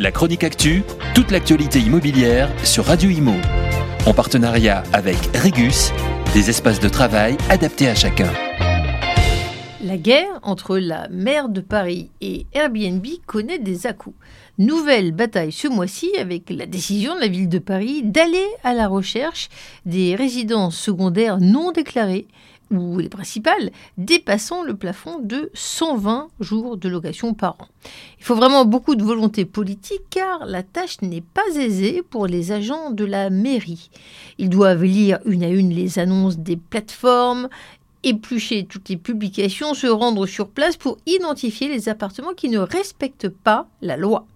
La chronique actu, toute l'actualité immobilière sur Radio Imo. En partenariat avec Regus, des espaces de travail adaptés à chacun. La guerre entre la maire de Paris et Airbnb connaît des à-coups. Nouvelle bataille ce mois-ci avec la décision de la ville de Paris d'aller à la recherche des résidences secondaires non déclarées ou les principales, dépassant le plafond de 120 jours de location par an. Il faut vraiment beaucoup de volonté politique car la tâche n'est pas aisée pour les agents de la mairie. Ils doivent lire une à une les annonces des plateformes, éplucher toutes les publications, se rendre sur place pour identifier les appartements qui ne respectent pas la loi.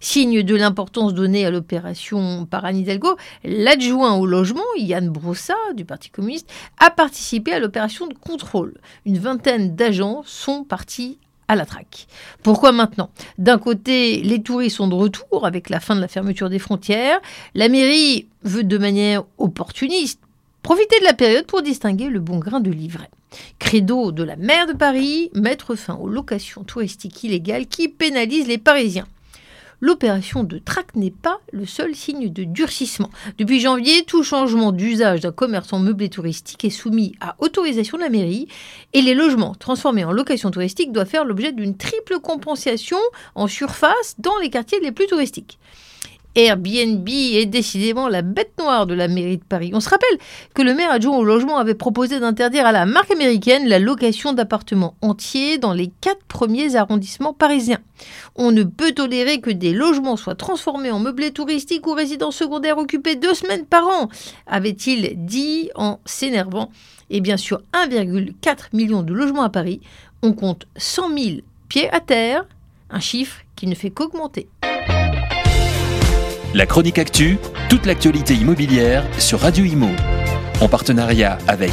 Signe de l'importance donnée à l'opération par Anne Hidalgo, l'adjoint au logement, Yann Brossa, du Parti communiste, a participé à l'opération de contrôle. Une vingtaine d'agents sont partis à la traque. Pourquoi maintenant? D'un côté, les touristes sont de retour avec la fin de la fermeture des frontières. La mairie veut de manière opportuniste profiter de la période pour distinguer le bon grain de livret. Credo de la maire de Paris, mettre fin aux locations touristiques illégales qui pénalisent les Parisiens l'opération de traque n'est pas le seul signe de durcissement. Depuis janvier, tout changement d'usage d'un commerçant meublé touristique est soumis à autorisation de la mairie et les logements transformés en location touristique doivent faire l'objet d'une triple compensation en surface dans les quartiers les plus touristiques. Airbnb est décidément la bête noire de la mairie de Paris. On se rappelle que le maire adjoint au logement avait proposé d'interdire à la marque américaine la location d'appartements entiers dans les quatre premiers arrondissements parisiens. On ne peut tolérer que des logements soient transformés en meublés touristiques ou résidences secondaires occupés deux semaines par an, avait-il dit en s'énervant. Et bien sûr, 1,4 million de logements à Paris, on compte 100 000 pieds à terre, un chiffre qui ne fait qu'augmenter. La chronique actu, toute l'actualité immobilière sur Radio Imo. En partenariat avec